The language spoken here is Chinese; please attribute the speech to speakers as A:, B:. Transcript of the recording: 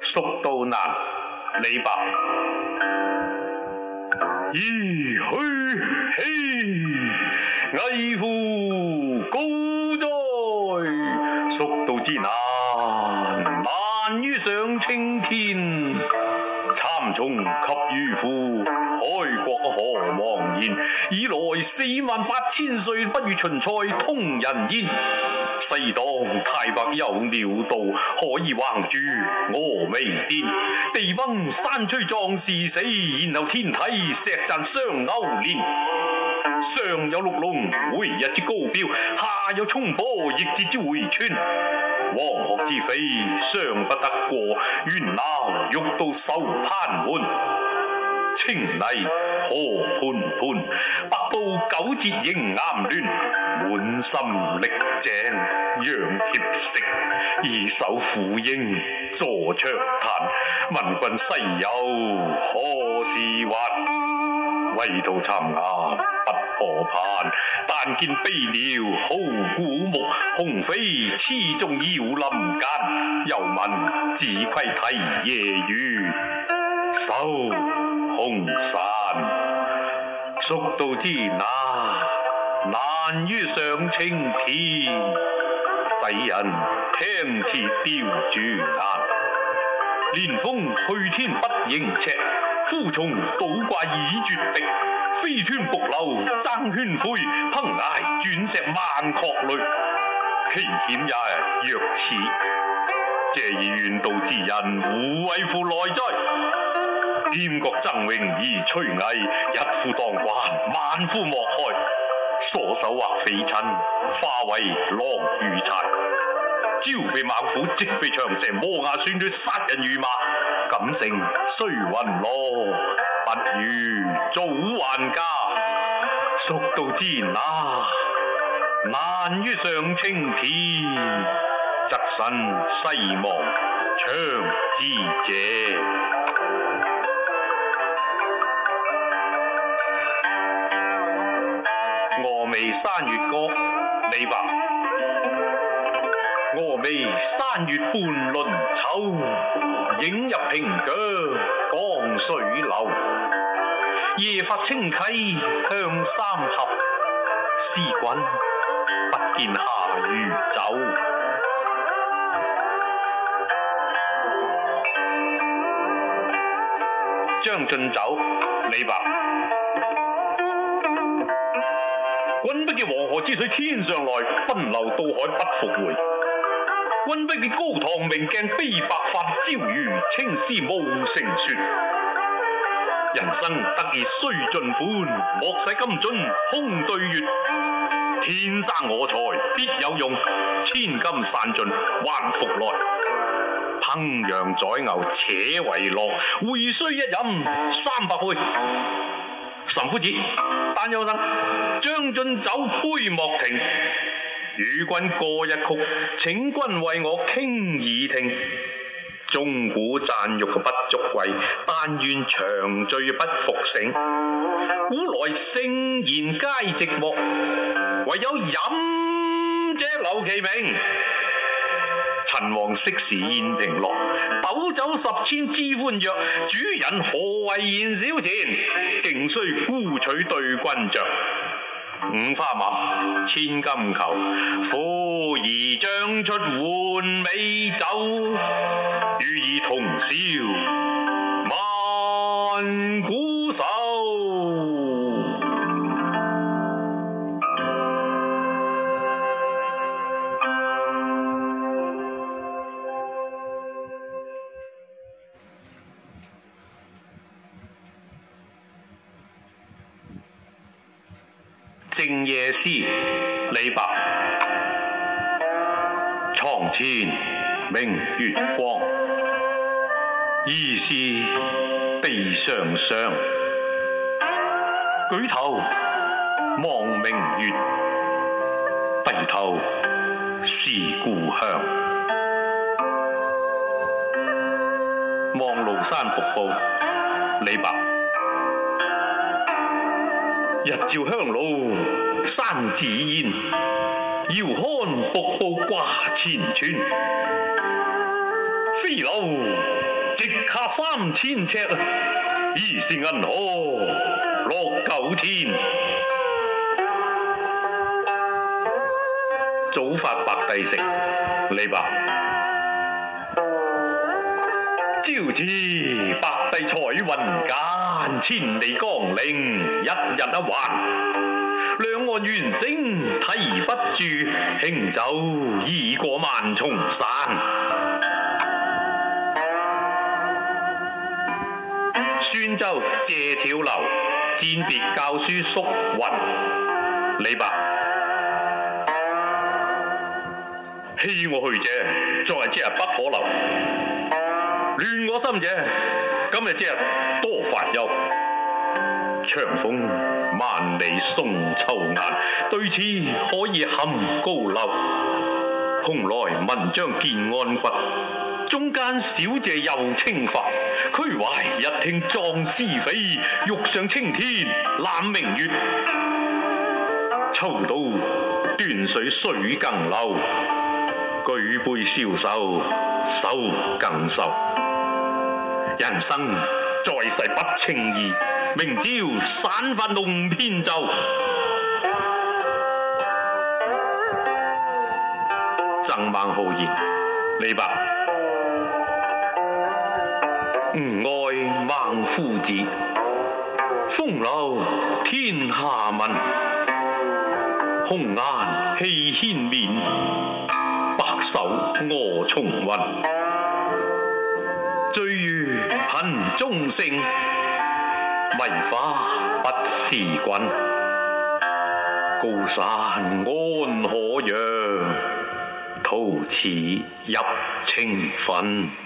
A: 蜀道难，李白。噫吁嚱，危乎高哉！蜀道之难，难于上青天。参从及虞乎？开国何茫然！以来四万八千岁，不如秦塞通人烟。西当太白有鸟道，可以横住峨眉巅。地崩山摧壮士死，然后天体石阵相勾连。上有六龙回日之高标，下有冲波逆折之回川。黄河之飞尚不得过，猿猱欲到受攀援。青泥河盘盘，百步九折迎岩峦。满心力井仰箧石，以手抚膺坐长叹。问君西游何时还？为图寻崖不可攀。但见悲鸟号古木，鸿飞雌纵遥林间。又闻自窥啼夜雨，守。空山，蜀道之难，难于上青天。世人听此凋朱颜，连峰去天不应尺，枯松倒挂倚绝壁。飞湍瀑流争喧灰，烹崖转石万壑雷。其险也若此，借以远道之人，胡为乎来哉？添国争荣而摧危，一夫当关，万夫莫开。所手或匪亲，化为狼如豺。朝被猛虎，即被长蛇，磨牙算爪，杀人如麻。感性虽云罗，不如早还家。蜀道之难，难于上青天。侧身西望长之者。山月歌，李白。峨眉山月半轮秋，影入平江江水流。夜发清溪向三峡，思君不见下渝酒。将进酒，李白。君不见黄河之水天上来，奔流到海不复回。君不见高堂明镜悲白发，朝如青丝暮成雪。人生得意须尽欢，莫使金樽空对月。天生我材必有用，千金散尽还复来。烹羊宰牛且为乐，会须一饮三百杯。岑夫子，丹丘生，将进酒，杯莫停。与君歌一曲，请君为我倾耳听。钟鼓馔玉不足贵，但愿长醉不复醒。古来圣贤皆寂寞，唯有饮者留其名。陈王昔时宴平乐，斗酒十千恣欢谑。主人何为言少钱？径须沽取对君酌。五花马，千金裘，呼儿将出换美酒。与尔同销万古愁。静夜思，李白。床前明月光，疑是地上霜。举头望明月，低头思故乡。望庐山瀑布，李白。日照香炉生紫烟，遥看瀑布挂前川，飞流直下三千尺，疑是银河落九天。早发白帝城，李白。朝辞白帝彩云间，千里江陵一日一还。两岸猿声啼不住，轻舟已过万重山。宣州谢眺楼，饯别教书宿云。李白。欺我去者，昨日即日不可留；乱我心者，今日即日多烦忧。长风万里送秋雁，对此可以酣高楼。蓬莱文章建安骨，中间小姐又清发。俱怀一听壮思飞，欲上青天揽明月。抽刀断水水更流，举杯消愁愁更愁。人生在世不轻易。明朝散发弄扁舟，赠孟浩然，李白。吾爱孟夫子，风流天下闻。红颜弃轩冕，白首卧重云。醉如盆中圣。迷花不似君，高山安可仰？徒似入清粉。